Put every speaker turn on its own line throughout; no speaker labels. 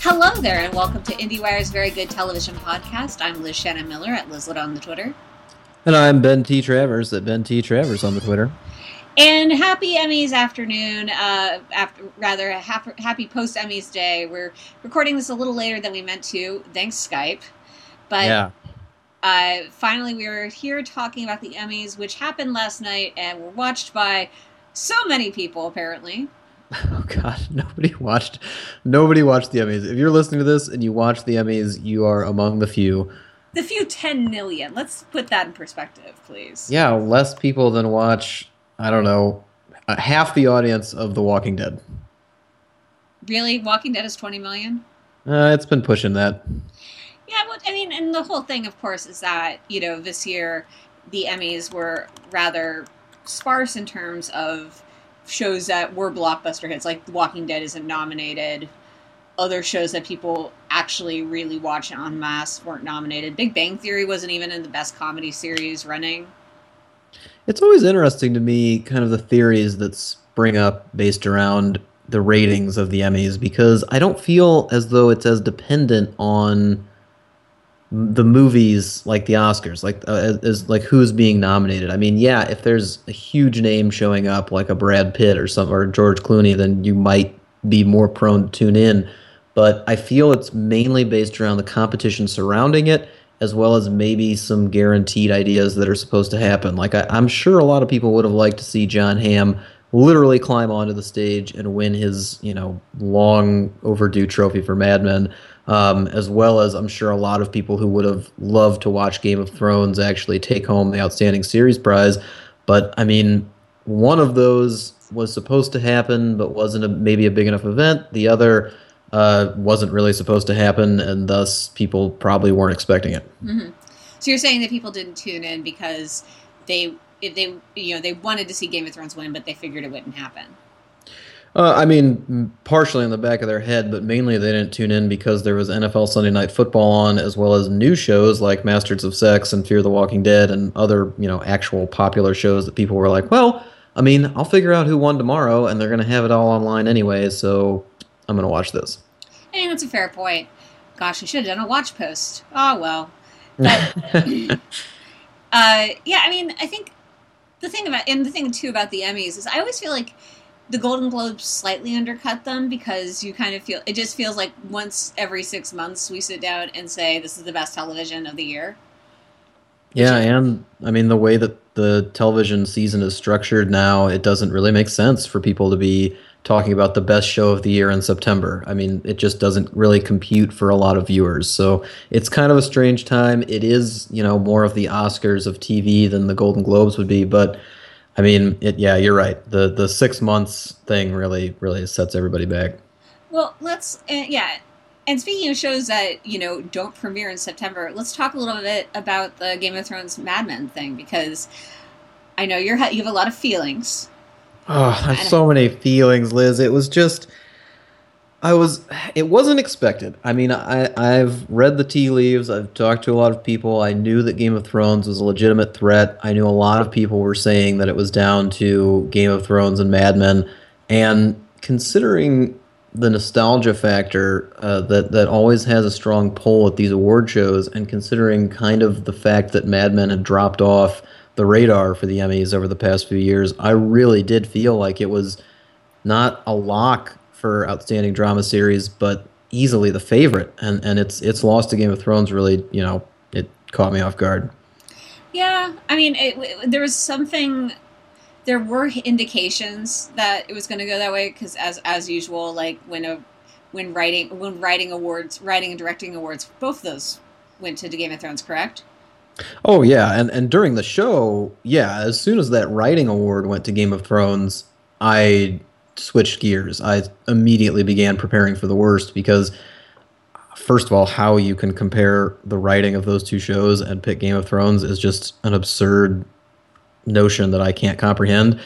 Hello there, and welcome to IndieWire's Very Good Television Podcast. I'm Liz Shannon Miller at Lizlet on the Twitter.
And I'm Ben T. Travers at Ben T. Travers on the Twitter.
And happy Emmys afternoon, uh, after rather happy, happy post Emmys day. We're recording this a little later than we meant to, thanks Skype. But
yeah.
uh, finally, we are here talking about the Emmys, which happened last night and were watched by so many people, apparently.
Oh God, nobody watched. Nobody watched the Emmys. If you're listening to this and you watch the Emmys, you are among the few.
The few 10 million. Let's put that in perspective, please.
Yeah, less people than watch. I don't know, uh, half the audience of The Walking Dead.
Really, Walking Dead is 20 million.
Uh, it's been pushing that.
Yeah, well, I mean, and the whole thing, of course, is that you know this year the Emmys were rather sparse in terms of shows that were blockbuster hits. Like The Walking Dead isn't nominated. Other shows that people actually really watch en masse weren't nominated. Big Bang Theory wasn't even in the best comedy series running.
It's always interesting to me, kind of the theories that spring up based around the ratings of the Emmys, because I don't feel as though it's as dependent on the movies like the Oscars, like uh, as, like who's being nominated. I mean, yeah, if there's a huge name showing up, like a Brad Pitt or some or George Clooney, then you might be more prone to tune in. But I feel it's mainly based around the competition surrounding it, as well as maybe some guaranteed ideas that are supposed to happen. Like I, I'm sure a lot of people would have liked to see Jon Hamm literally climb onto the stage and win his, you know, long overdue trophy for Mad Men um, as well as I'm sure a lot of people who would have loved to watch Game of Thrones actually take home the Outstanding Series prize. But I mean, one of those was supposed to happen, but wasn't a, maybe a big enough event. The other uh, wasn't really supposed to happen, and thus people probably weren't expecting it.
Mm-hmm. So you're saying that people didn't tune in because they they you know they wanted to see Game of Thrones win, but they figured it wouldn't happen.
Uh, I mean, partially in the back of their head, but mainly they didn't tune in because there was NFL Sunday Night Football on, as well as new shows like Masters of Sex and Fear the Walking Dead, and other you know actual popular shows that people were like, well, I mean, I'll figure out who won tomorrow, and they're going to have it all online anyway, so I'm going to watch this.
Mean, that's a fair point. Gosh, I should have done a watch post. Oh well. But, uh, yeah, I mean, I think the thing about and the thing too about the Emmys is I always feel like the Golden Globes slightly undercut them because you kind of feel it just feels like once every six months we sit down and say this is the best television of the year.
Yeah, and I mean the way that the television season is structured now, it doesn't really make sense for people to be talking about the best show of the year in September. I mean, it just doesn't really compute for a lot of viewers. So it's kind of a strange time. It is, you know, more of the Oscars of TV than the Golden Globes would be, but I mean, it, yeah, you're right. The the six months thing really really sets everybody back.
Well, let's uh, yeah. And speaking of shows that you know don't premiere in September, let's talk a little bit about the Game of Thrones Mad Men thing because I know you're you have a lot of feelings.
Oh, I have so many feelings, Liz. It was just I was. It wasn't expected. I mean, I I've read the tea leaves. I've talked to a lot of people. I knew that Game of Thrones was a legitimate threat. I knew a lot of people were saying that it was down to Game of Thrones and Mad Men. And considering the nostalgia factor uh, that that always has a strong pull at these award shows, and considering kind of the fact that Mad Men had dropped off the radar for the Emmys over the past few years, I really did feel like it was not a lock for outstanding drama series, but easily the favorite. And and it's it's lost to Game of Thrones. Really, you know, it caught me off guard.
Yeah, I mean, it, there was something. There were indications that it was going to go that way because, as as usual, like when a when writing when writing awards, writing and directing awards, both those went to Game of Thrones, correct?
Oh yeah, and and during the show, yeah, as soon as that writing award went to Game of Thrones, I switched gears. I immediately began preparing for the worst because, first of all, how you can compare the writing of those two shows and pick Game of Thrones is just an absurd notion that I can't comprehend.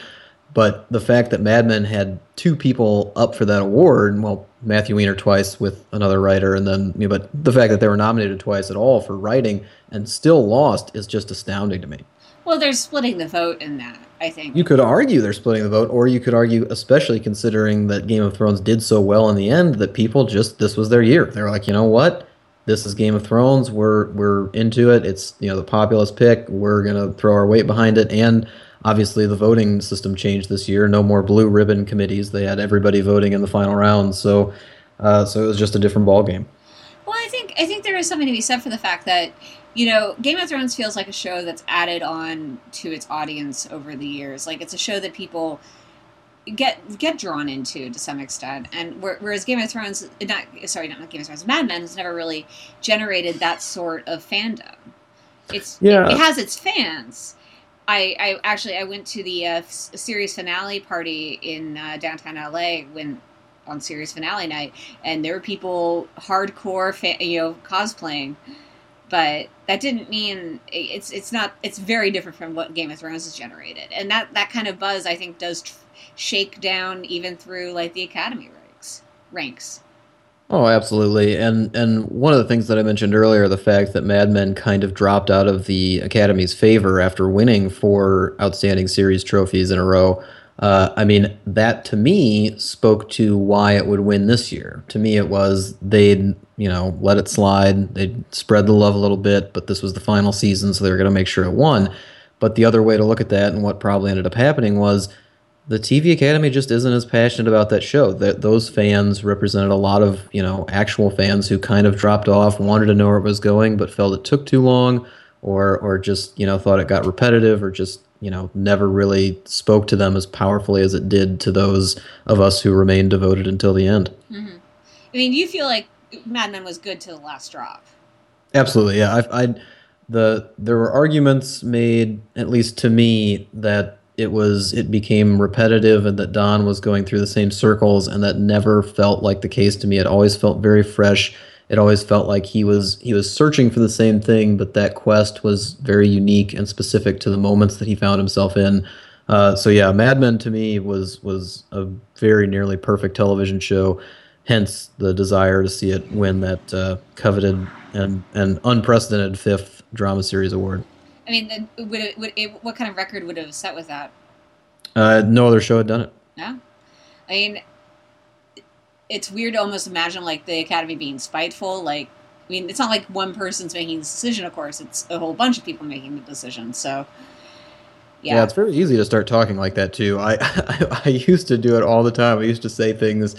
But the fact that Mad Men had two people up for that award, well, Matthew Weiner twice with another writer, and then, you know, but the fact that they were nominated twice at all for writing and still lost is just astounding to me.
Well, they're splitting the vote in that. I think
you could argue they're splitting the vote, or you could argue, especially considering that Game of Thrones did so well in the end, that people just this was their year. They're like, you know what, this is Game of Thrones. We're we're into it. It's you know the populist pick. We're gonna throw our weight behind it, and obviously the voting system changed this year. No more blue ribbon committees. They had everybody voting in the final round. So, uh, so it was just a different ball game.
Well, I think I think there is something to be said for the fact that you know Game of Thrones feels like a show that's added on to its audience over the years. Like it's a show that people get get drawn into to some extent, and whereas Game of Thrones, not sorry, not Game of Thrones, Mad Men has never really generated that sort of fandom. It's yeah. it, it has its fans. I, I actually I went to the uh, series finale party in uh, downtown LA when on series finale night, and there were people hardcore, fa- you know, cosplaying. But that didn't mean it's it's not it's very different from what Game of Thrones has generated, and that that kind of buzz I think does shake down even through like the Academy ranks ranks.
Oh, absolutely. And and one of the things that I mentioned earlier, the fact that Mad Men kind of dropped out of the Academy's favor after winning four outstanding series trophies in a row, uh, I mean, that to me spoke to why it would win this year. To me, it was they'd, you know, let it slide. They'd spread the love a little bit, but this was the final season, so they were going to make sure it won. But the other way to look at that and what probably ended up happening was the TV Academy just isn't as passionate about that show. That those fans represented a lot of, you know, actual fans who kind of dropped off, wanted to know where it was going, but felt it took too long or or just, you know, thought it got repetitive or just you know, never really spoke to them as powerfully as it did to those of us who remained devoted until the end.
Mm-hmm. I mean, you feel like Mad Men was good to the last drop.
Absolutely, yeah. I, I, the there were arguments made, at least to me, that it was it became repetitive and that Don was going through the same circles, and that never felt like the case to me. It always felt very fresh it always felt like he was he was searching for the same thing, but that quest was very unique and specific to the moments that he found himself in. Uh, so yeah, Mad Men to me was was a very nearly perfect television show. Hence the desire to see it win that uh, coveted and and unprecedented fifth drama series award.
I mean, would it, would it, what kind of record would it have set with that?
Uh, no other show had done it.
No, I mean, it's weird to almost imagine like the Academy being spiteful. Like, I mean, it's not like one person's making the decision. Of course, it's a whole bunch of people making the decision. So,
yeah. yeah, it's very easy to start talking like that too. I, I, I used to do it all the time. I used to say things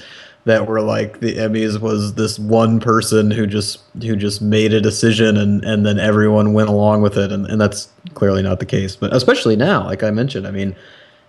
that were like the Emmys was this one person who just who just made a decision and and then everyone went along with it and, and that's clearly not the case. But especially now, like I mentioned, I mean,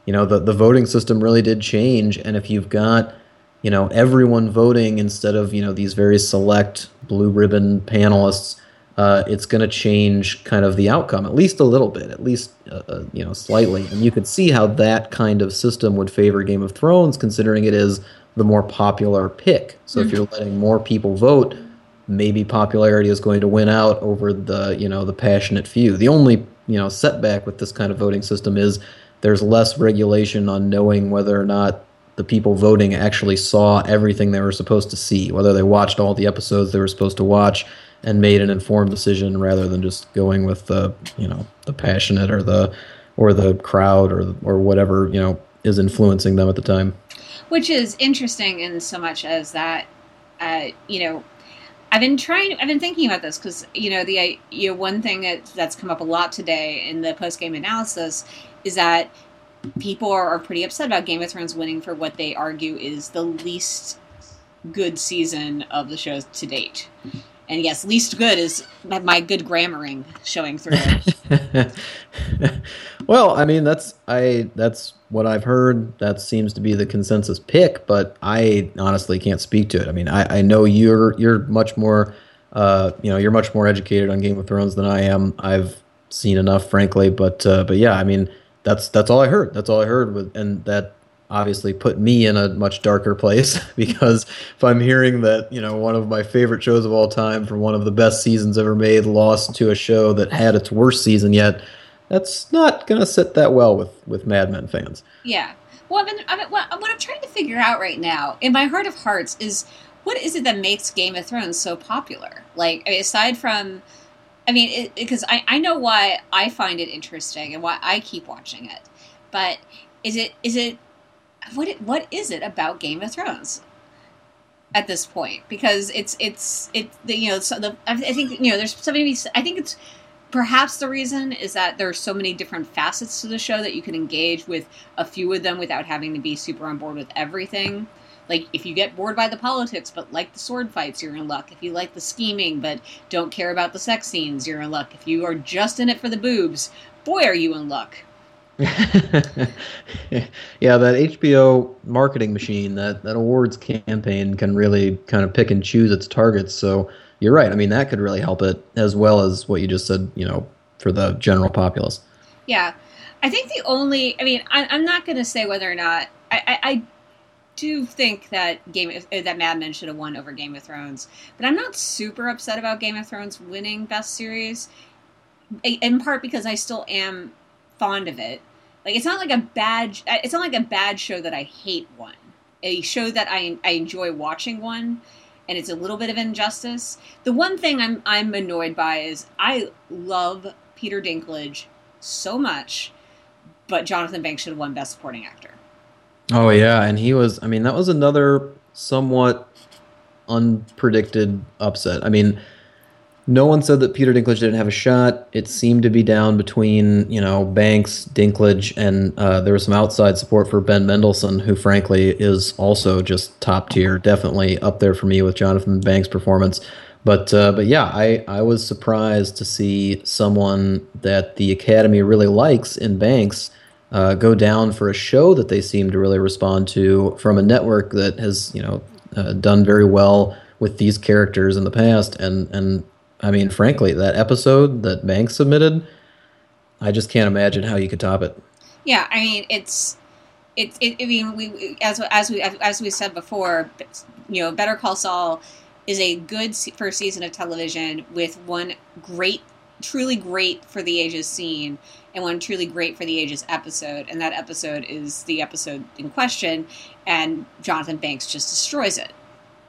you know, the, the voting system really did change and if you've got you know everyone voting instead of you know these very select blue ribbon panelists uh, it's going to change kind of the outcome at least a little bit at least uh, uh, you know slightly. And you could see how that kind of system would favor game of thrones considering it is the more popular pick. So mm-hmm. if you're letting more people vote maybe popularity is going to win out over the you know the passionate few. The only you know setback with this kind of voting system is there's less regulation on knowing whether or not the people voting actually saw everything they were supposed to see, whether they watched all the episodes they were supposed to watch and made an informed decision rather than just going with the you know the passionate or the or the crowd or or whatever you know is influencing them at the time.
Which is interesting in so much as that uh, you know I've been trying. I've been thinking about this because you know the you know one thing that, that's come up a lot today in the post game analysis is that people are, are pretty upset about Game of Thrones winning for what they argue is the least good season of the show to date. And yes, least good is my good grammaring showing through.
well, I mean that's I that's what I've heard. That seems to be the consensus pick, but I honestly can't speak to it. I mean, I, I know you're you're much more uh, you know you're much more educated on Game of Thrones than I am. I've seen enough, frankly, but uh, but yeah, I mean that's that's all I heard. That's all I heard, with, and that obviously put me in a much darker place because if I'm hearing that you know one of my favorite shows of all time for one of the best seasons ever made lost to a show that had its worst season yet, that's not to sit that well with with Mad Men fans.
Yeah. Well, I've been, been, what, what I'm trying to figure out right now, in my heart of hearts, is what is it that makes Game of Thrones so popular? Like, aside from I mean, because I, I know why I find it interesting and why I keep watching it, but is it is it what it, what is it about Game of Thrones at this point? Because it's it's it the, you know so the I think you know there's so many I think it's perhaps the reason is that there are so many different facets to the show that you can engage with a few of them without having to be super on board with everything. Like if you get bored by the politics but like the sword fights, you're in luck. If you like the scheming but don't care about the sex scenes, you're in luck. If you are just in it for the boobs, boy are you in luck.
yeah, that HBO marketing machine, that that awards campaign can really kind of pick and choose its targets. So you're right. I mean, that could really help it as well as what you just said. You know, for the general populace.
Yeah, I think the only. I mean, I, am not going to say whether or not I, I, I do think that Game eh, that Mad Men should have won over Game of Thrones, but I'm not super upset about Game of Thrones winning Best Series. Eh, in part because I still am fond of it. Like it's not like a bad. Eh, it's not like a bad show that I hate one. A show that I I enjoy watching one, and it's a little bit of injustice. The one thing I'm I'm annoyed by is I love Peter Dinklage so much, but Jonathan Banks should have won Best Supporting Actor.
Oh yeah, and he was. I mean, that was another somewhat unpredicted upset. I mean, no one said that Peter Dinklage didn't have a shot. It seemed to be down between, you know, Banks, Dinklage, and uh, there was some outside support for Ben Mendelsohn, who frankly is also just top tier, definitely up there for me with Jonathan Banks' performance. But uh, but yeah, I, I was surprised to see someone that the Academy really likes in Banks uh, go down for a show that they seem to really respond to from a network that has you know uh, done very well with these characters in the past and and I mean, frankly, that episode that Banks submitted, I just can't imagine how you could top it.
Yeah, I mean, it's it's it, I mean, we as as we as we said before, you know, Better Call Saul is a good first season of television with one great, truly great for the ages scene and one truly great for the ages episode, and that episode is the episode in question, and Jonathan Banks just destroys it.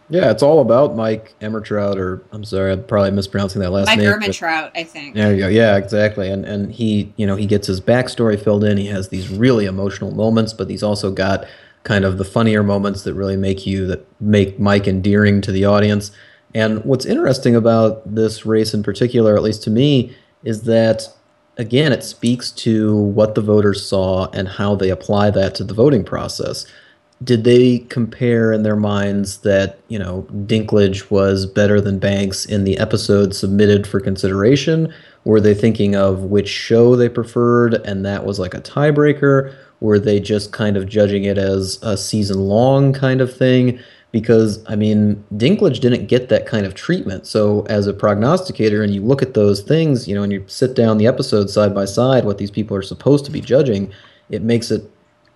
Yeah, it's all about Mike Emmertrout, or I'm sorry, I'm probably mispronouncing that last
Mike
name.
Mike Ehrmantraut, I think.
There you go. Yeah, exactly. And and he, you know, he gets his backstory filled in. He has these really emotional moments, but he's also got kind of the funnier moments that really make you that make Mike endearing to the audience. And what's interesting about this race in particular, at least to me, is that again, it speaks to what the voters saw and how they apply that to the voting process did they compare in their minds that you know Dinklage was better than Banks in the episode submitted for consideration? Were they thinking of which show they preferred, and that was like a tiebreaker? Were they just kind of judging it as a season long kind of thing? Because I mean, Dinklage didn't get that kind of treatment. So as a prognosticator, and you look at those things, you know, and you sit down the episodes side by side, what these people are supposed to be judging, it makes it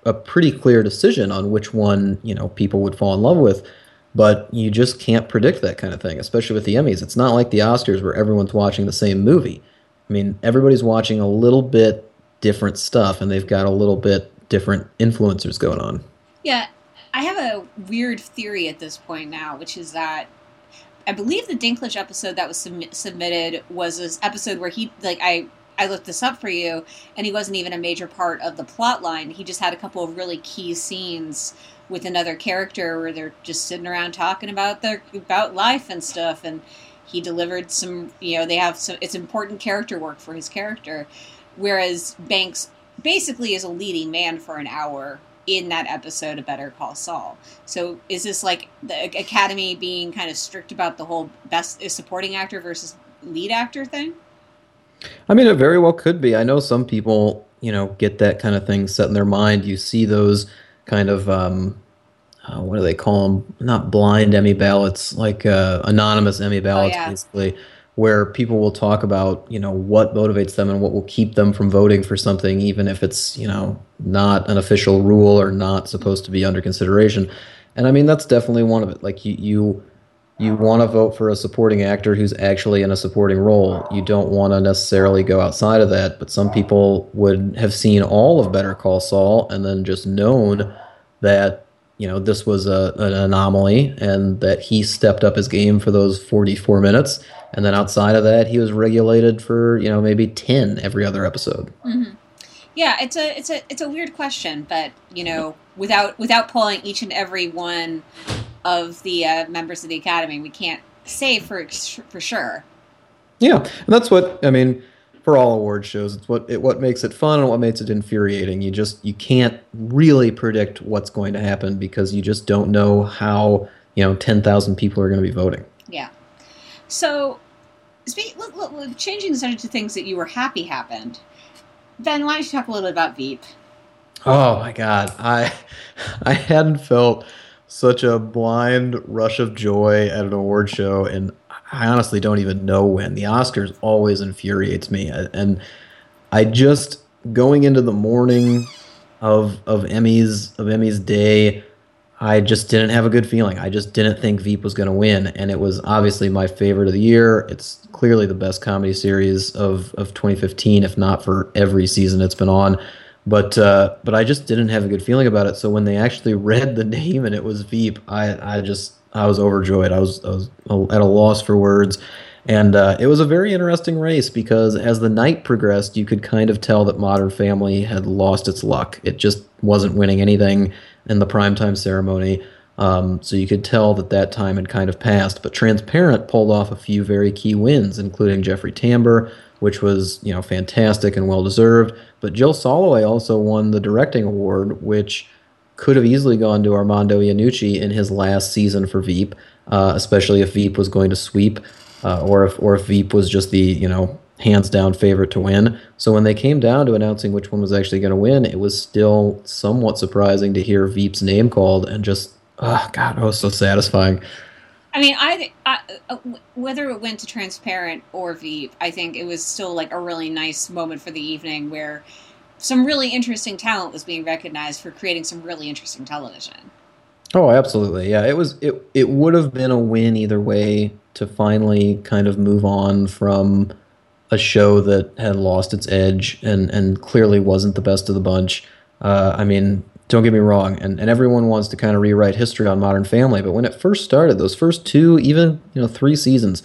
a pretty clear decision on which one you know people would fall in love with. But you just can't predict that kind of thing especially with the emmys. It's not like the oscars where everyone's watching the same movie. I mean everybody's watching a little bit different stuff and they've got a little bit different influencers going on.
Yeah i have a weird theory at this point now which is that I believe the Dinklage episode that was sub- submitted was this episode where he like I I looked this up for you, and he wasn't even a major part of the plot line. He just had a couple of really key scenes with another character where they're just sitting around talking about their about life and stuff, and he delivered some. You know, they have some. It's important character work for his character, whereas Banks basically is a leading man for an hour in that episode of Better Call Saul. So is this like the Academy being kind of strict about the whole best supporting actor versus lead actor thing?
I mean, it very well could be. I know some people, you know, get that kind of thing set in their mind. You see those kind of, um, uh, what do they call them? Not blind Emmy ballots, like uh, anonymous Emmy ballots, oh, yeah. basically, where people will talk about, you know, what motivates them and what will keep them from voting for something, even if it's, you know, not an official rule or not supposed to be under consideration. And I mean, that's definitely one of it. Like you, you you want to vote for a supporting actor who's actually in a supporting role. You don't want to necessarily go outside of that, but some people would have seen all of Better Call Saul and then just known that you know this was a, an anomaly and that he stepped up his game for those 44 minutes and then outside of that, he was regulated for you know maybe ten every other episode.
Mm-hmm. Yeah, it's a it's a it's a weird question, but you know, without without pulling each and every one of the uh, members of the academy, we can't say for for sure.
Yeah, and that's what I mean for all award shows. It's what it what makes it fun and what makes it infuriating. You just you can't really predict what's going to happen because you just don't know how you know ten thousand people are going to be voting.
Yeah. So, speak, look, look, look, changing the subject to things that you were happy happened. Ben, why don't you talk a little bit about Veep?
Oh my God, I I hadn't felt such a blind rush of joy at an award show, and I honestly don't even know when. The Oscars always infuriates me, and I just going into the morning of of Emmys of Emmys day. I just didn't have a good feeling. I just didn't think Veep was going to win, and it was obviously my favorite of the year. It's clearly the best comedy series of, of 2015, if not for every season it's been on. But uh, but I just didn't have a good feeling about it. So when they actually read the name and it was Veep, I I just I was overjoyed. I was I was at a loss for words. And uh, it was a very interesting race because as the night progressed, you could kind of tell that Modern Family had lost its luck. It just wasn't winning anything in the primetime ceremony. Um, so you could tell that that time had kind of passed. But Transparent pulled off a few very key wins, including Jeffrey Tambor, which was you know fantastic and well deserved. But Jill Soloway also won the directing award, which could have easily gone to Armando Iannucci in his last season for Veep, uh, especially if Veep was going to sweep, uh, or if or if Veep was just the you know hands down favorite to win. So when they came down to announcing which one was actually going to win, it was still somewhat surprising to hear Veep's name called and just, oh God, it was so satisfying.
I mean, I, I uh, whether it went to Transparent or Veep, I think it was still like a really nice moment for the evening where some really interesting talent was being recognized for creating some really interesting television.
Oh, absolutely. Yeah, it was it it would have been a win either way to finally kind of move on from a show that had lost its edge and and clearly wasn't the best of the bunch. Uh, I mean, don't get me wrong, and, and everyone wants to kind of rewrite history on Modern Family, but when it first started, those first two, even you know, three seasons,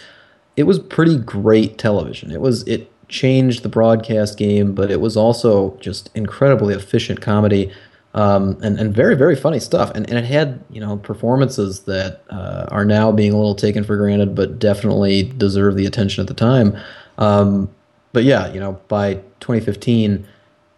it was pretty great television. It was it changed the broadcast game, but it was also just incredibly efficient comedy. Um, and, and very, very funny stuff. And, and it had, you know, performances that uh, are now being a little taken for granted, but definitely deserve the attention at the time. Um, but yeah, you know, by 2015,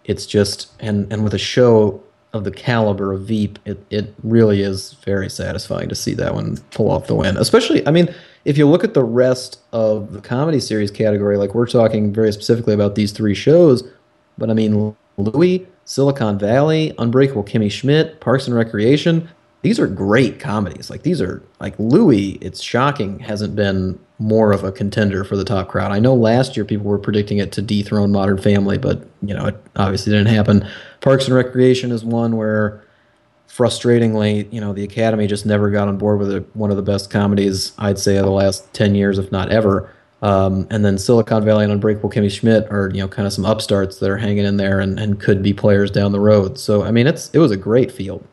it's just and and with a show of the caliber of Veep, it it really is very satisfying to see that one pull off the win. Especially, I mean, if you look at the rest of the comedy series category, like we're talking very specifically about these three shows, but I mean, Louie, Silicon Valley, Unbreakable Kimmy Schmidt, Parks and Recreation, these are great comedies. Like these are like Louie. It's shocking hasn't been more of a contender for the top crowd. I know last year people were predicting it to dethrone Modern Family, but you know it obviously didn't happen. Parks and Recreation is one where, frustratingly, you know the Academy just never got on board with it. One of the best comedies I'd say of the last ten years, if not ever. Um, and then Silicon Valley and Unbreakable Kimmy Schmidt are you know kind of some upstarts that are hanging in there and, and could be players down the road. So I mean it's it was a great field.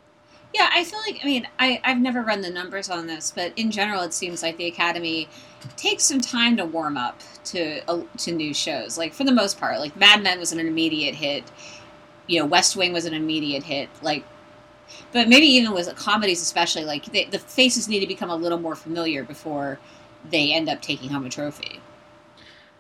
Yeah, I feel like I mean I I've never run the numbers on this, but in general, it seems like the Academy takes some time to warm up to uh, to new shows. Like for the most part, like Mad Men was an immediate hit. You know, West Wing was an immediate hit. Like, but maybe even with comedies, especially like they, the faces need to become a little more familiar before they end up taking home a trophy.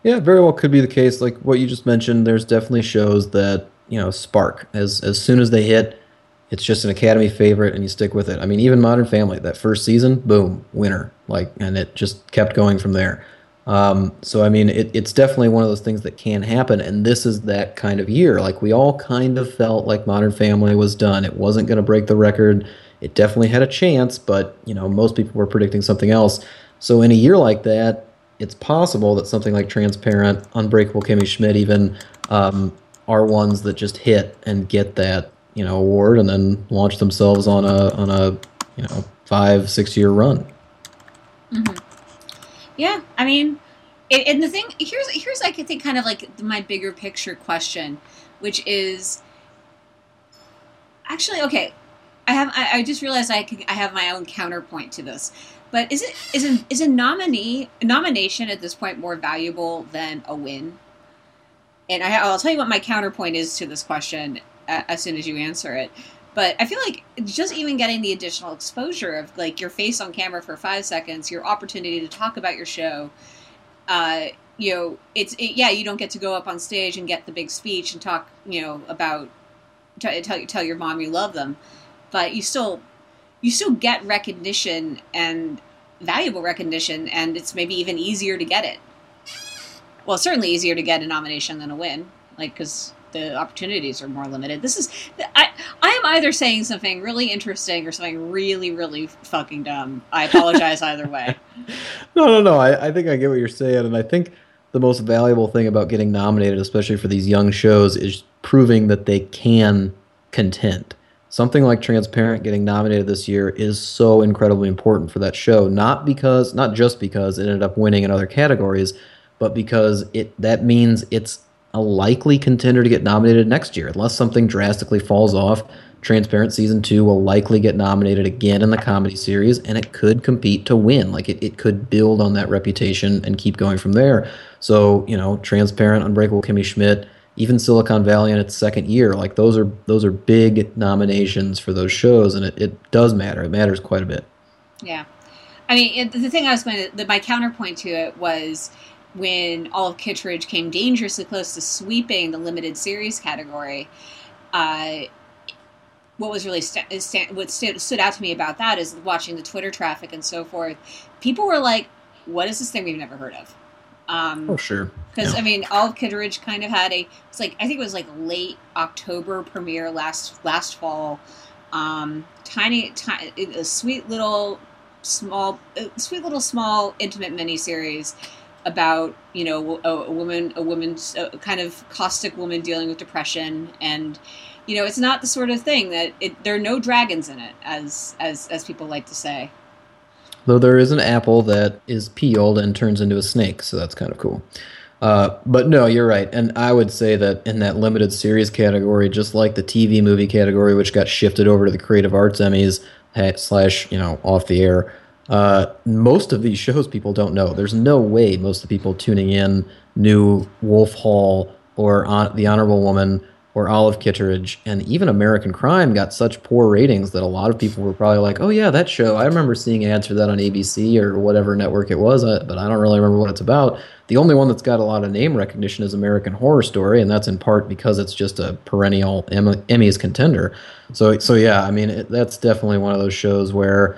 Yeah, very well could be the case. Like what you just mentioned, there's definitely shows that you know spark as as soon as they hit it's just an Academy favorite, and you stick with it. I mean, even Modern Family, that first season, boom, winner. Like, and it just kept going from there. Um, so I mean, it, it's definitely one of those things that can happen, and this is that kind of year. Like we all kind of felt like Modern Family was done. It wasn't going to break the record. It definitely had a chance, but you know, most people were predicting something else. So in a year like that, it's possible that something like Transparent, Unbreakable Kimmy Schmidt, even um, are ones that just hit and get that you know award and then launch themselves on a on a you know five six year run.
Mm-hmm. Yeah, I mean, it, and the thing here's here's I think kind of like my bigger picture question, which is actually okay. I have. I, I just realized I can. I have my own counterpoint to this. But is it is a, is a nominee nomination at this point more valuable than a win? And I, I'll tell you what my counterpoint is to this question as soon as you answer it. But I feel like just even getting the additional exposure of like your face on camera for five seconds, your opportunity to talk about your show, uh, you know, it's it, yeah, you don't get to go up on stage and get the big speech and talk, you know, about t- tell tell your mom you love them, but you still you still get recognition and valuable recognition, and it's maybe even easier to get it. Well, certainly easier to get a nomination than a win, like because the opportunities are more limited. This is I I am either saying something really interesting or something really really fucking dumb. I apologize either way.
No, no, no. I, I think I get what you're saying, and I think the most valuable thing about getting nominated, especially for these young shows, is proving that they can contend. Something like Transparent getting nominated this year is so incredibly important for that show, not because not just because it ended up winning in other categories, but because it that means it's a likely contender to get nominated next year. Unless something drastically falls off, Transparent Season 2 will likely get nominated again in the comedy series, and it could compete to win. Like, it, it could build on that reputation and keep going from there. So, you know, Transparent, Unbreakable Kimmy Schmidt, even Silicon Valley in its second year, like those are those are big nominations for those shows, and it, it does matter. It matters quite a bit.
Yeah, I mean, it, the thing I was going to, the, my counterpoint to it was when Olive Kitteridge came dangerously close to sweeping the limited series category. Uh, what was really st- st- what st- stood out to me about that is watching the Twitter traffic and so forth. People were like, "What is this thing we've never heard of?"
Um, oh sure.
Because yeah. I mean, Olive Kitteridge kind of had a. It's like I think it was like late October premiere last last fall. Um, tiny, tiny, a sweet little small, sweet little small intimate miniseries about you know a, a woman, a woman's a kind of caustic woman dealing with depression, and you know it's not the sort of thing that it, there are no dragons in it, as as as people like to say.
Though there is an apple that is peeled and turns into a snake, so that's kind of cool. Uh, but no, you're right. And I would say that in that limited series category, just like the TV movie category, which got shifted over to the Creative Arts Emmys slash, you know, off the air, uh, most of these shows people don't know. There's no way most of the people tuning in knew Wolf Hall or The Honorable Woman or Olive Kitteridge, and even American Crime got such poor ratings that a lot of people were probably like, "Oh yeah, that show. I remember seeing ads for that on ABC or whatever network it was, uh, but I don't really remember what it's about." The only one that's got a lot of name recognition is American Horror Story, and that's in part because it's just a perennial Emmys contender. So, so yeah, I mean, it, that's definitely one of those shows where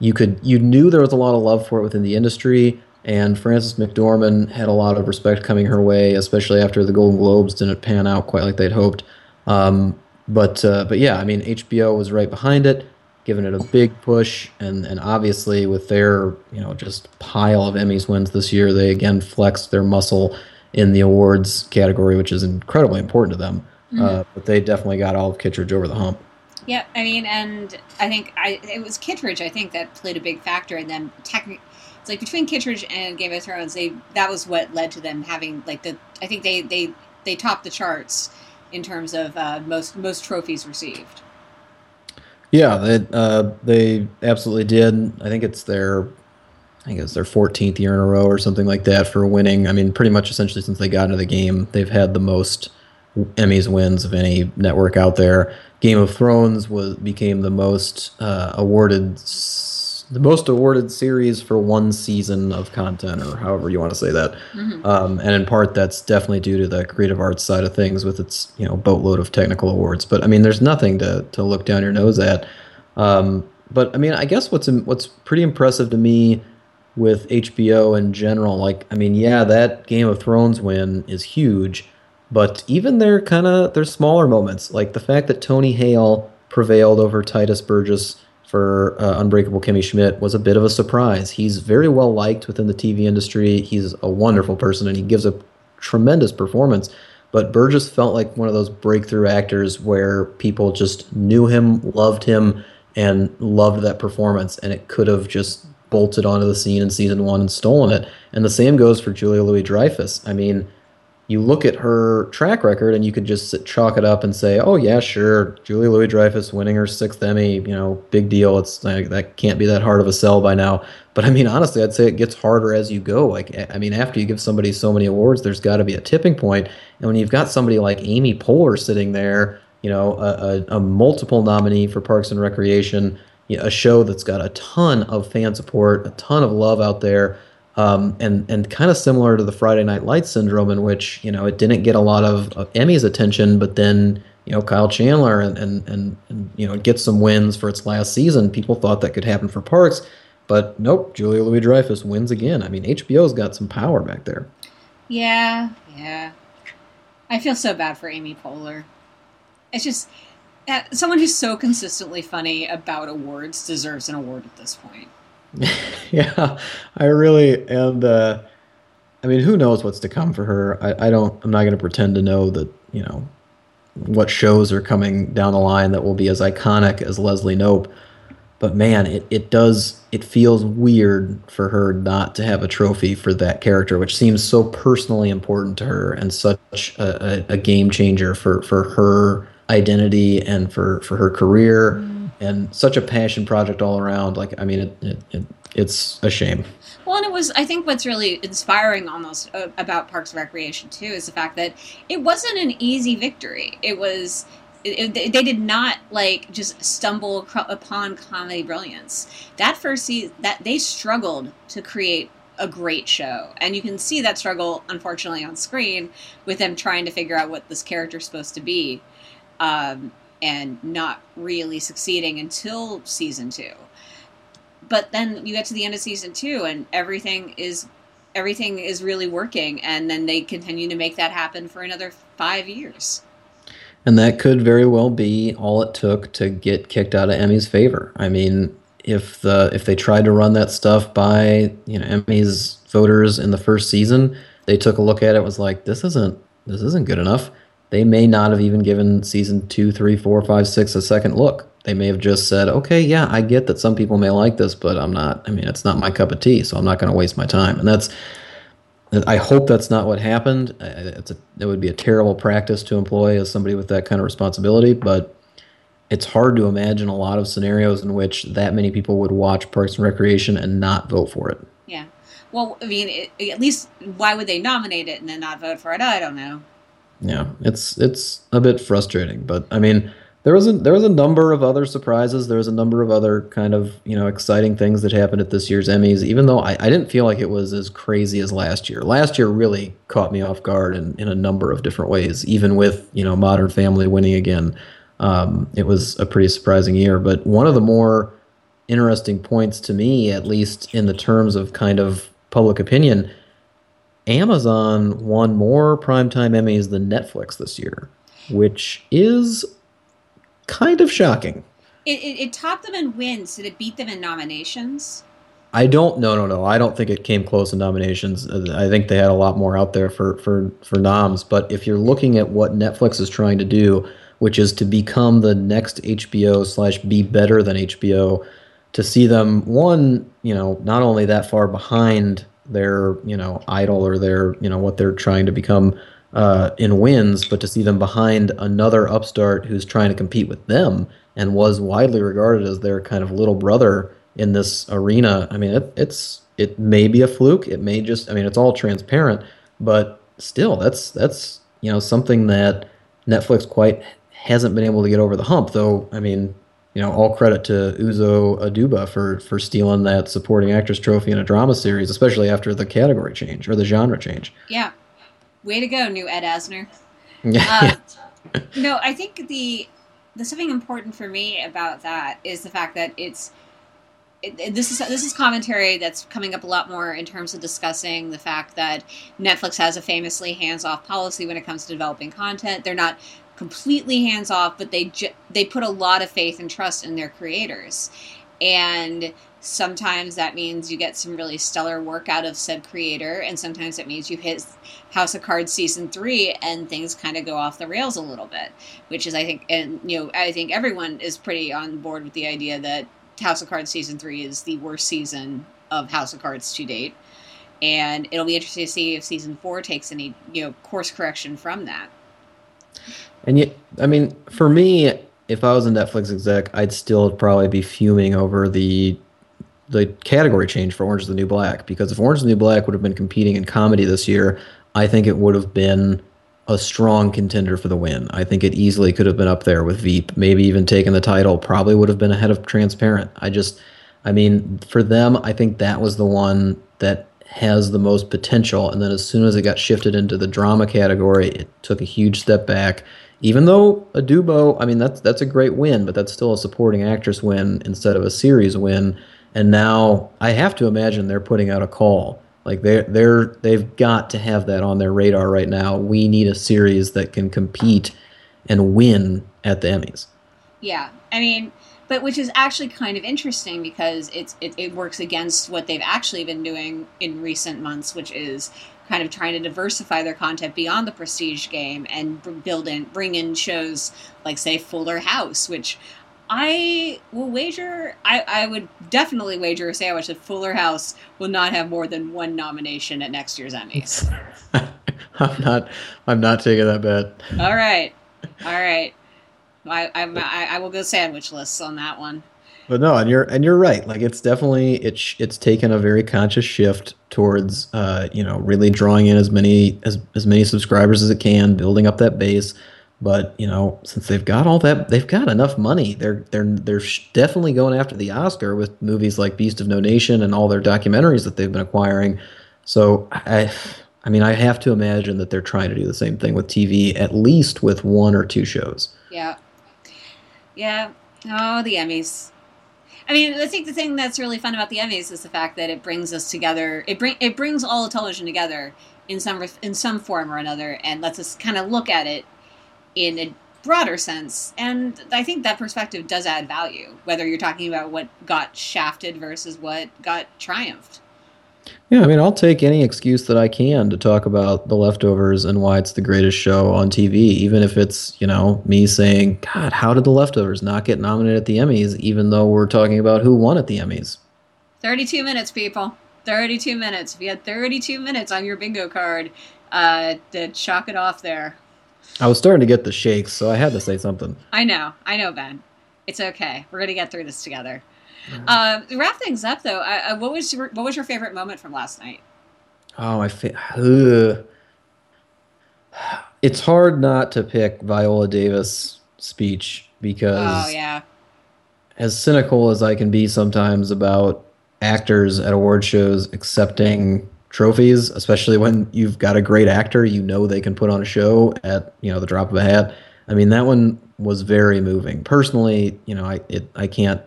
you could you knew there was a lot of love for it within the industry and Frances McDormand had a lot of respect coming her way, especially after the Golden Globes didn't pan out quite like they'd hoped. Um, but uh, but yeah, I mean HBO was right behind it, giving it a big push, and and obviously with their you know just pile of Emmys wins this year, they again flexed their muscle in the awards category, which is incredibly important to them. Mm-hmm. Uh, but they definitely got Olive Kitteridge over the hump.
Yeah, I mean, and I think I it was Kitteridge I think that played a big factor in them technically it's like between Kittredge and Game of Thrones, they that was what led to them having like the I think they they they topped the charts in terms of uh, most most trophies received.
Yeah, they uh, they absolutely did. I think it's their I think it's their 14th year in a row or something like that for winning. I mean, pretty much essentially since they got into the game, they've had the most Emmys wins of any network out there. Game of Thrones was became the most uh, awarded the most awarded series for one season of content, or however you want to say that. Mm-hmm. Um, and in part, that's definitely due to the creative arts side of things, with its you know boatload of technical awards. But I mean, there's nothing to to look down your nose at. Um, but I mean, I guess what's what's pretty impressive to me with HBO in general, like I mean, yeah, that Game of Thrones win is huge, but even their kind of their smaller moments, like the fact that Tony Hale prevailed over Tituss Burgess for uh, Unbreakable Kimmy Schmidt was a bit of a surprise. He's very well liked within the TV industry. He's a wonderful person and he gives a tremendous performance. But Burgess felt like one of those breakthrough actors where people just knew him, loved him, and loved that performance, and it could have just bolted onto the scene in season one and stolen it. And the same goes for Julia Louis Dreyfus. I mean, you look at her track record and you could just chalk it up and say, oh yeah, sure, Julie Louis Dreyfus winning her sixth Emmy, you know, big deal. It's like that can't be that hard of a sell by now. But I mean, honestly, I'd say it gets harder as you go. Like, I mean, after you give somebody so many awards, there's got to be a tipping point. And when you've got somebody like Amy Poehler sitting there, you know, a, a, a multiple nominee for Parks and Recreation, a show that's got a ton of fan support, a ton of love out there um, and and kind of similar to the Friday Night Lights syndrome, in which you know it didn't get a lot of, of Emmys attention, but then you know Kyle Chandler and, and and and you know gets some wins for its last season. People thought that could happen for Parks, but nope. Julia Louis Dreyfus wins again. I mean, HBO's got some power back there.
Yeah, yeah. I feel so bad for Amy Poehler. It's just uh, someone who's so consistently funny about awards deserves an award at this point.
yeah, I really and uh, I mean, who knows what's to come for her? I, I don't. I'm not going to pretend to know that you know what shows are coming down the line that will be as iconic as Leslie Knope. But man, it, it does it feels weird for her not to have a trophy for that character, which seems so personally important to her and such a, a, a game changer for, for her identity and for, for her career. Mm and such a passion project all around. Like, I mean, it, it, it it's a shame.
Well, and it was. I think what's really inspiring, almost uh, about Parks and Recreation too, is the fact that it wasn't an easy victory. It was. It, it, they did not like just stumble upon comedy brilliance. That first season, that they struggled to create a great show, and you can see that struggle, unfortunately, on screen with them trying to figure out what this character's supposed to be. Um, and not really succeeding until season two. But then you get to the end of season two, and everything is everything is really working, and then they continue to make that happen for another five years.
And that could very well be all it took to get kicked out of Emmy's favor. I mean, if the if they tried to run that stuff by you know Emmy's voters in the first season, they took a look at it was like this isn't this isn't good enough they may not have even given season two, three, four, five, six a second look. They may have just said, okay, yeah, I get that some people may like this, but I'm not, I mean, it's not my cup of tea, so I'm not going to waste my time. And that's, I hope that's not what happened. It's a, it would be a terrible practice to employ as somebody with that kind of responsibility, but it's hard to imagine a lot of scenarios in which that many people would watch Parks and Recreation and not vote for it.
Yeah. Well, I mean, it, at least why would they nominate it and then not vote for it? I don't know
yeah, it's it's a bit frustrating, but I mean, there was a there was a number of other surprises. There was a number of other kind of you know exciting things that happened at this year's Emmys. Even though I, I didn't feel like it was as crazy as last year. Last year really caught me off guard in, in a number of different ways. Even with you know Modern Family winning again, um, it was a pretty surprising year. But one of the more interesting points to me, at least in the terms of kind of public opinion, Amazon won more primetime Emmys than Netflix this year, which is kind of shocking.
It, it, it, topped them in wins. Did it beat them in nominations?
I don't. No, no, no. I don't think it came close in nominations. I think they had a lot more out there for for for noms. But if you're looking at what Netflix is trying to do, which is to become the next HBO slash be better than HBO, to see them one, you know, not only that far behind their you know idol or their you know what they're trying to become uh, in wins, but to see them behind another upstart who's trying to compete with them and was widely regarded as their kind of little brother in this arena. I mean, it, it's it may be a fluke. It may just. I mean, it's all transparent, but still, that's that's you know something that Netflix quite hasn't been able to get over the hump. Though, I mean, you know, all credit to Uzo Aduba for for stealing that supporting actress trophy in a drama series, especially after the category change or the genre change.
Yeah, way to go, new Ed Asner. Yeah. Uh, no, I think the the something important for me about that is the fact that it's it, it, this is this is commentary that's coming up a lot more in terms of discussing the fact that Netflix has a famously hands-off policy when it comes to developing content. They're not completely hands off, but they ju- they put a lot of faith and trust in their creators, and sometimes that means you get some really stellar work out of said creator, and sometimes it means you hit House of Cards season three and things kind of go off the rails a little bit, which is I think and you know I think everyone is pretty on board with the idea that House of Cards season three is the worst season of House of Cards to date. and it'll be interesting to see if season four takes any you know course correction from that.
And yet, I mean, for me, if I was a Netflix exec, I'd still probably be fuming over the the category change for Orange is the New Black because if Orange is the New Black would have been competing in comedy this year, I think it would have been a strong contender for the win. I think it easily could have been up there with Veep, maybe even taken the title, probably would have been ahead of Transparent. I just I mean, for them, I think that was the one that has the most potential and then as soon as it got shifted into the drama category, it took a huge step back. Even though Aduba, I mean that's that's a great win, but that's still a supporting actress win instead of a series win. And now I have to imagine they're putting out a call like they're they're they've got to have that on their radar right now. We need a series that can compete and win at the Emmys.
Yeah, I mean, but which is actually kind of interesting because it's it, it works against what they've actually been doing in recent months, which is kind of trying to diversify their content beyond the prestige game and build in bring in shows like say Fuller House, which I will wager. I, I would definitely wager a sandwich that Fuller House will not have more than one nomination at next year's Emmys.
I'm not. I'm not taking that bet.
All right, all right. I, I, I will go sandwich lists on that one.
But no, and you're and you're right. Like it's definitely it's it's taken a very conscious shift towards uh, you know really drawing in as many as as many subscribers as it can, building up that base. But you know, since they've got all that, they've got enough money. They're they're they're definitely going after the Oscar with movies like Beast of No Nation and all their documentaries that they've been acquiring. So I, I mean, I have to imagine that they're trying to do the same thing with TV, at least with one or two shows.
Yeah, yeah. Oh, the Emmys. I mean, I think the thing that's really fun about the Emmys is the fact that it brings us together. It bring it brings all the television together in some in some form or another, and lets us kind of look at it in a broader sense. And I think that perspective does add value, whether you're talking about what got shafted versus what got triumphed.
Yeah, I mean, I'll take any excuse that I can to talk about The Leftovers and why it's the greatest show on TV, even if it's, you know, me saying, God, how did The Leftovers not get nominated at the Emmys, even though we're talking about who won at the Emmys?
32 minutes, people. 32 minutes. If you had 32 minutes on your bingo card, uh, to chalk it off there.
I was starting to get the shakes, so I had to say something.
I know, I know, Ben. It's okay. We're gonna get through this together. Mm-hmm. Uh, wrap things up, though. Uh, what was your, what was your favorite moment from last night?
Oh, my fa- It's hard not to pick Viola Davis' speech because,
oh yeah,
as cynical as I can be sometimes about actors at award shows accepting trophies, especially when you've got a great actor you know they can put on a show at you know the drop of a hat. I mean that one was very moving. Personally, you know, I it, I can't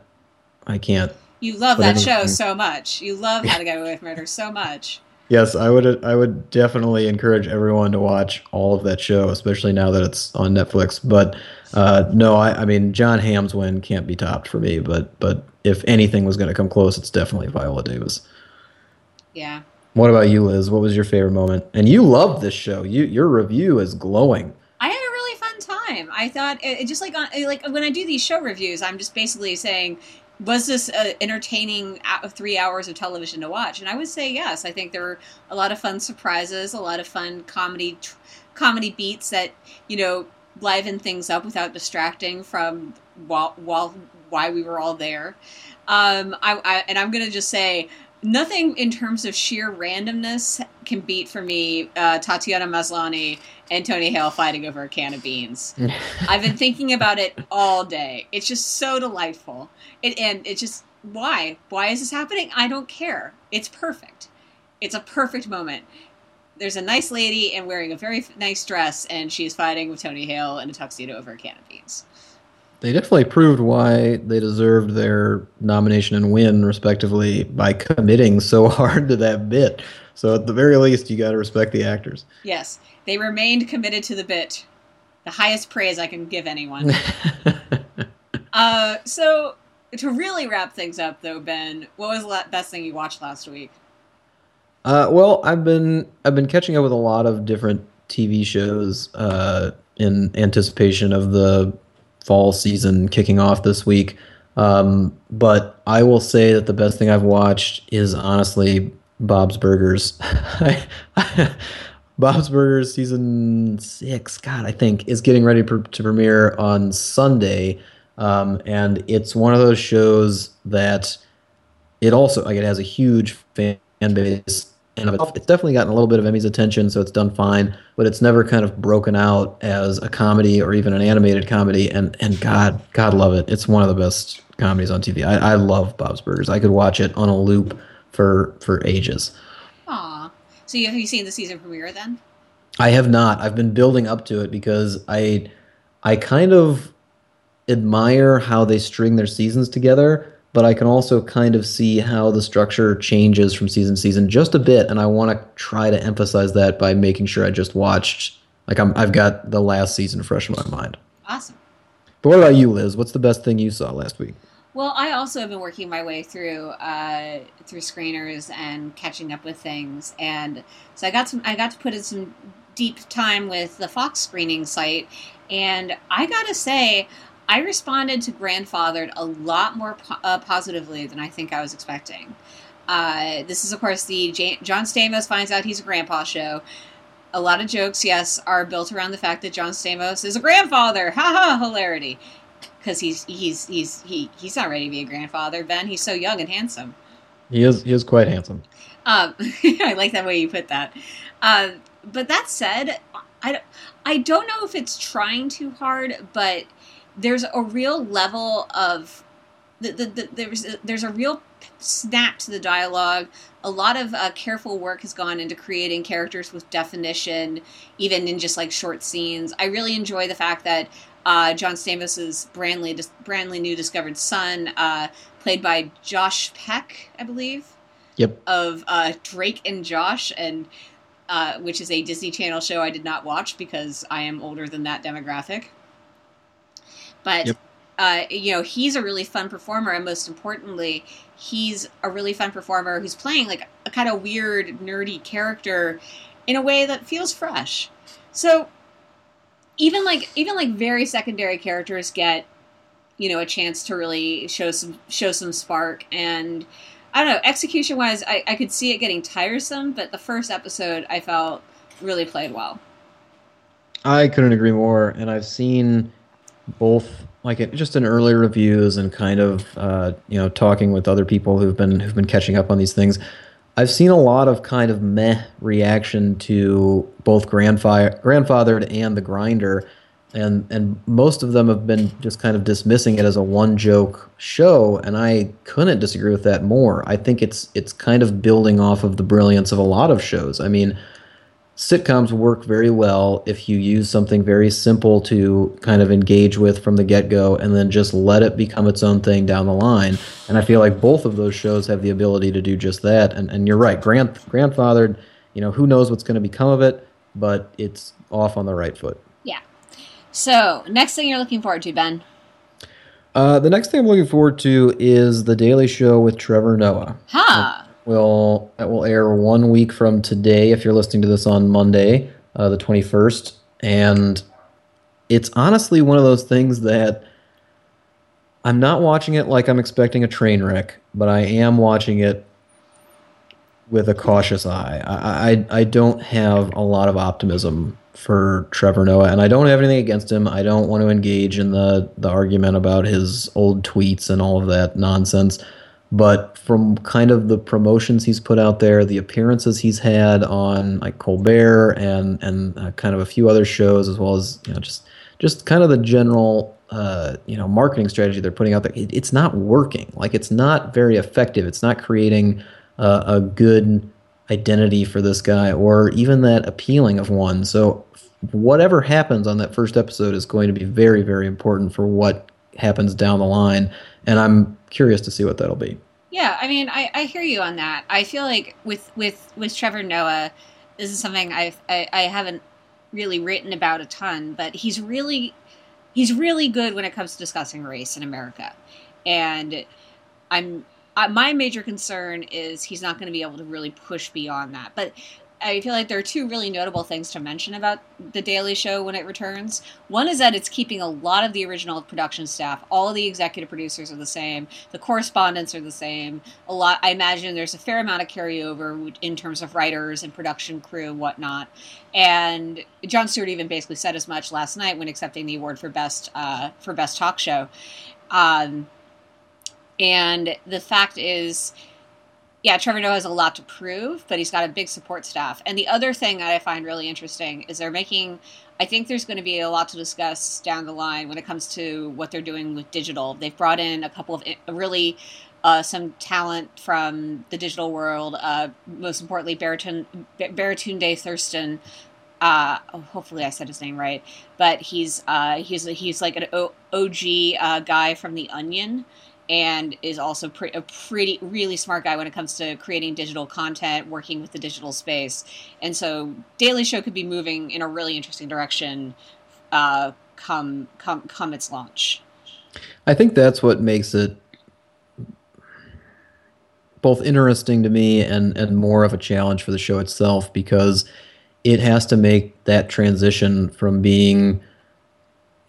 I can't.
You love that anything. show so much. You love How to Get Away with Murder so much.
Yes, I would. I would definitely encourage everyone to watch all of that show, especially now that it's on Netflix. But uh, no, I, I mean Jon Hamm's win can't be topped for me. But but if anything was going to come close, it's definitely Viola Davis.
Yeah,
what about you, Liz? What was your favorite moment? And you loved this show. You your review is glowing.
I had a really fun time. I thought it, it just like on, like when I do these show reviews, I'm just basically saying, was this uh, entertaining three hours of television to watch? And I would say yes. I think there were a lot of fun surprises, a lot of fun comedy comedy beats that you know liven things up without distracting from while while why we were all there. Um, I, I, and I'm gonna just say nothing in terms of sheer randomness can beat for me uh, Tatiana Maslany and Tony Hale fighting over a can of beans. I've been thinking about it all day. It's just so delightful. It, and it's just why? Why is this happening? I don't care. It's perfect. It's a perfect moment. There's a nice lady and wearing a very nice dress, and she's fighting with Tony Hale in a tuxedo over a can of beans
they definitely proved why they deserved their nomination and win, respectively, by committing so hard to that bit. So at the very least, you got to respect the actors.
Yes, they remained committed to the bit. The highest praise I can give anyone. uh, so to really wrap things up, though, Ben, what was the best thing you watched last week?
Uh, well, I've been I've been catching up with a lot of different TV shows uh, in anticipation of the fall season kicking off this week. Um, but I will say that the best thing I've watched is honestly Bob's Burgers. Bob's Burgers season six, God, I think, is getting ready to premiere on Sunday, um, and it's one of those shows that it also like it has a huge fan base and it's definitely gotten a little bit of Emmy's attention, so it's done fine. But it's never kind of broken out as a comedy or even an animated comedy. And and God, God love it. It's one of the best comedies on TV. I, I love Bob's Burgers. I could watch it on a loop for for ages.
Aw. So you, have you seen the season premiere then?
I have not. I've been building up to it because I I kind of admire how they string their seasons together but I can also kind of see how the structure changes from season to season just a bit, and I want to try to emphasize that by making sure I just watched like I'm, I've got the last season fresh in my mind.
Awesome.
But what about you, Liz? What's the best thing you saw last week?
Well, I also have been working my way through uh, through screeners and catching up with things, and so I got some. I got to put in some deep time with the Fox screening site, and I gotta say, I responded to Grandfathered a lot more po- uh, positively than I think I was expecting. Uh, this is, of course, the John Stamos finds out he's a grandpa show. A lot of jokes, yes, are built around the fact that John Stamos is a grandfather. Ha ha! Hilarity, because he's he's he's he he's not ready to be a grandfather. Ben, he's so young and handsome.
He is he is quite handsome.
Um, I like that way you put that. Uh, but that said, I I don't know if it's trying too hard, but there's a real level of the, the, the, there's a, there's a real snap to the dialogue. A lot of uh, careful work has gone into creating characters with definition, even in just like short scenes. I really enjoy the fact that uh, John Stamos's brandly brandly new discovered son, uh, played by Josh Peck, I believe.
Yep.
Of uh, Drake and Josh, and uh, which is a Disney Channel show I did not watch because I am older than that demographic. But yep. uh, you know, he's a really fun performer, and most importantly, he's a really fun performer who's playing like a kind of weird, nerdy character in a way that feels fresh. So even like even like very secondary characters get you know a chance to really show some show some spark and I don't know execution wise I, I could see it getting tiresome but the first episode I felt really played well.
I couldn't agree more and I've seen both like it, just in early reviews and kind of uh, you know talking with other people who've been who've been catching up on these things. I've seen a lot of kind of meh reaction to both grandfather grandfathered and the grinder, and and most of them have been just kind of dismissing it as a one joke show, and I couldn't disagree with that more. I think it's it's kind of building off of the brilliance of a lot of shows. I mean sitcoms work very well if you use something very simple to kind of engage with from the get-go and then just let it become its own thing down the line. And i feel like both of those shows have the ability to do just that. And, and you're right grand grandfathered you know who knows what's going to become of it but it's off on the right foot.
Yeah. So next thing you're looking forward to ben?
Uh, the next thing i'm looking forward to is the daily show with trevor noah.
Huh
will that will air one week from today if you're listening to this on Monday, uh, the 21st, and it's honestly one of those things that I'm not watching it like I'm expecting a train wreck, but I am watching it with a cautious eye. I, I, I don't have a lot of optimism for Trevor Noah, and I don't have anything against him. I don't want to engage in the the argument about his old tweets and all of that nonsense. But from kind of the promotions he's put out there, the appearances he's had on like Colbert and and uh, kind of a few other shows, as well as you know just just kind of the general uh, you know marketing strategy they're putting out there, it, it's not working. Like it's not very effective. It's not creating uh, a good identity for this guy or even that appealing of one. So whatever happens on that first episode is going to be very very important for what happens down the line and I'm curious to see what that'll be.
Yeah, I mean, I, I hear you on that. I feel like with with with Trevor Noah, this is something I've I, I haven't really written about a ton, but he's really he's really good when it comes to discussing race in America, and I'm uh, my major concern is he's not going to be able to really push beyond that. But I feel like there are two really notable things to mention about The Daily Show when it returns. One is that it's keeping a lot of the original production staff. All the executive producers are the same. The correspondents are the same. A lot. I imagine there's a fair amount of carryover in terms of writers and production crew and whatnot. And Jon Stewart even basically said as much last night when accepting the award for best uh, for best talk show. Um, and the fact is yeah, Trevor Noah has a lot to prove, but he's got a big support staff. And the other thing that I find really interesting is they're making. I think there's going to be a lot to discuss down the line when it comes to what they're doing with digital. They've brought in a couple of really uh, some talent from the digital world. Uh, most importantly, Baratun, Baratunde Thurston. Uh, oh, hopefully I said his name right, but he's uh, he's he's like an o- OG uh, guy from The Onion and is also pre- a pretty really smart guy when it comes to creating digital content, working with the digital space. And so Daily Show could be moving in a really interesting direction uh, come come come its launch.
I think that's what makes it both interesting to me and and more of a challenge for the show itself because it has to make that transition from being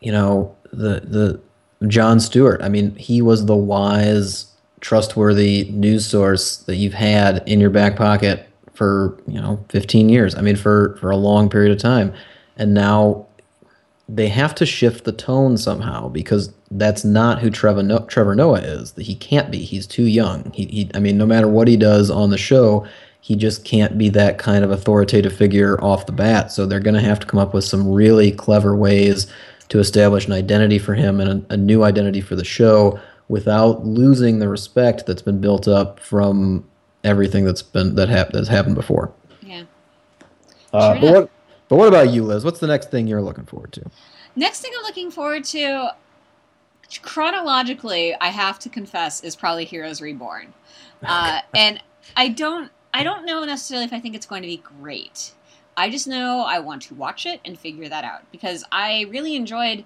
you know the the Jon Stewart. I mean, he was the wise, trustworthy news source that you've had in your back pocket for you know 15 years. I mean, for for a long period of time, and now they have to shift the tone somehow because that's not who Trevor, no- Trevor Noah is. That he can't be. He's too young. He, he, I mean, no matter what he does on the show, he just can't be that kind of authoritative figure off the bat. So they're going to have to come up with some really clever ways to establish an identity for him and a, a new identity for the show without losing the respect that's been built up from everything that's been that hap- that's happened before.
Yeah.
Uh, but what but what about you, Liz? What's the next thing you're looking forward to?
Next thing I'm looking forward to chronologically, I have to confess, is probably Heroes Reborn. Uh, and I don't I don't know necessarily if I think it's going to be great. I just know I want to watch it and figure that out because I really enjoyed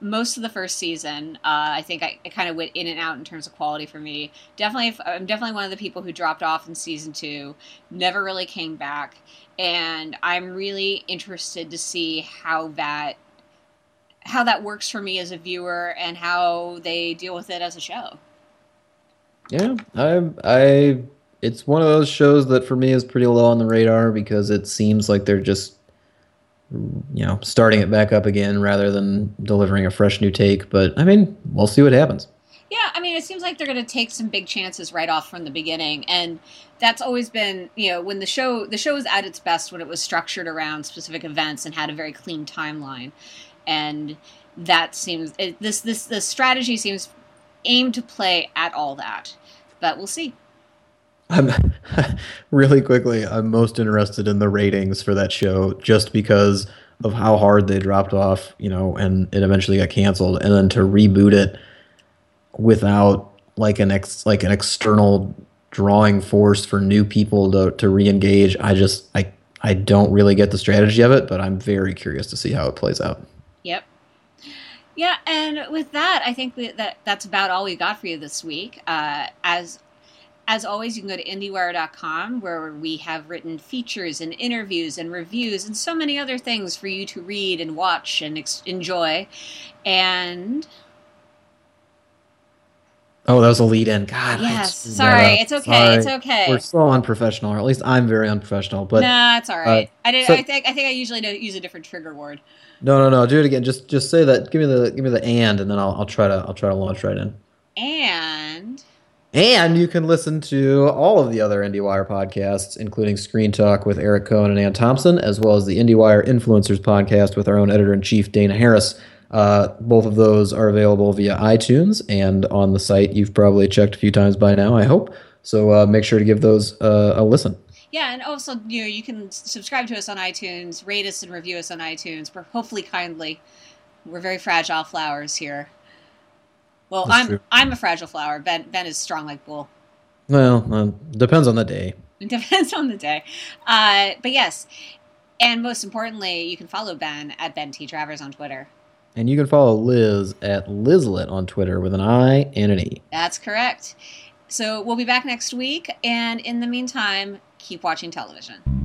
most of the first season. Uh, I think I, kind of went in and out in terms of quality for me. Definitely, I'm definitely one of the people who dropped off in season two, never really came back, and I'm really interested to see how that how that works for me as a viewer and how they deal with it as a show.
Yeah, I I it's one of those shows that for me is pretty low on the radar because it seems like they're just you know starting it back up again rather than delivering a fresh new take. But i mean we'll see what happens.
Yeah i mean it seems like they're going to take some big chances right off from the beginning. And that's always been you know when the show the show was at its best when it was structured around specific events and had a very clean timeline. And that seems it, this this the strategy seems aimed to play at all that. But we'll see
I'm really quickly. I'm most interested in the ratings for that show, just because of how hard they dropped off, you know, and it eventually got canceled, and then to reboot it without like an ex like an external drawing force for new people to to re-engage. I just I I don't really get the strategy of it, but I'm very curious to see how it plays out.
Yep. Yeah, and with that, I think that that's about all we got for you this week. Uh, as as always, you can go to IndieWire.com where we have written features and interviews and reviews and so many other things for you to read and watch and ex- enjoy. And.
Oh, that was a lead in. God.
Yes. Sorry. It's okay. Sorry. It's okay.
We're so unprofessional, or at least I'm very unprofessional. But
no, it's all right. Uh, I did. So, I think. I think I usually use a different trigger word.
No, no, no. Do it again. Just, just say that. Give me the, give me the and, and then I'll, I'll try to, I'll try to launch right in.
And
and you can listen to all of the other IndieWire podcasts, including Screen Talk with Eric Kohn and Anne Thompson, as well as the IndieWire Influencers podcast with our own editor in chief, Dana Harris. Uh, both of those are available via iTunes and on the site. You've probably checked a few times by now, I hope. So uh, make sure to give those uh, a listen.
Yeah, and also you know you can subscribe to us on iTunes, rate us and review us on iTunes, We're hopefully kindly. We're very fragile flowers here. Well, That's I'm true. I'm a fragile flower. Ben Ben is strong like bull.
Well, uh, depends on the day.
It depends on the day. Uh, but yes, and most importantly, you can follow Ben at Ben T Travers on Twitter.
And you can follow Liz at Lizlet on Twitter with an I and an E.
That's correct. So we'll be back next week, and in the meantime, keep watching television.